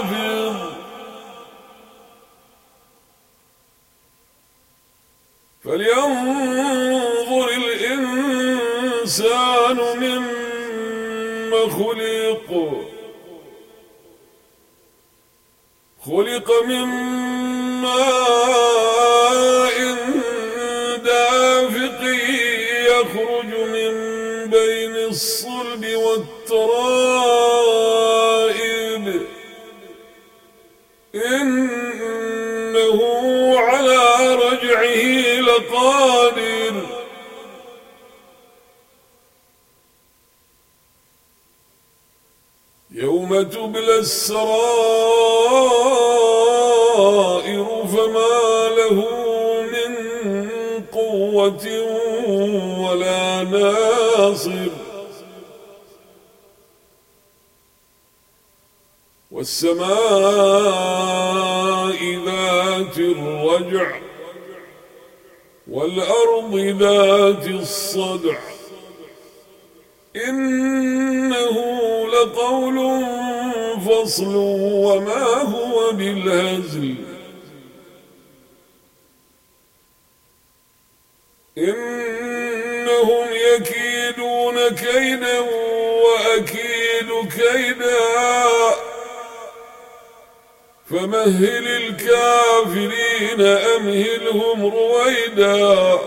حافظ فلينظر الإنسان مما خلق. خلق من ماء دافق يخرج من بين الصلب والترائب إنه على رجعه لقادر. يوم تبلى السرائر فما له من قوة ولا ناصر. والسماء ذات الرجع والأرض ذات الصدع. إنه لقول فصل وما هو بالهزل. إنهم يكيدون كيدا وأكيد كيدا. فمهل الكافرين أمهلهم رويدا.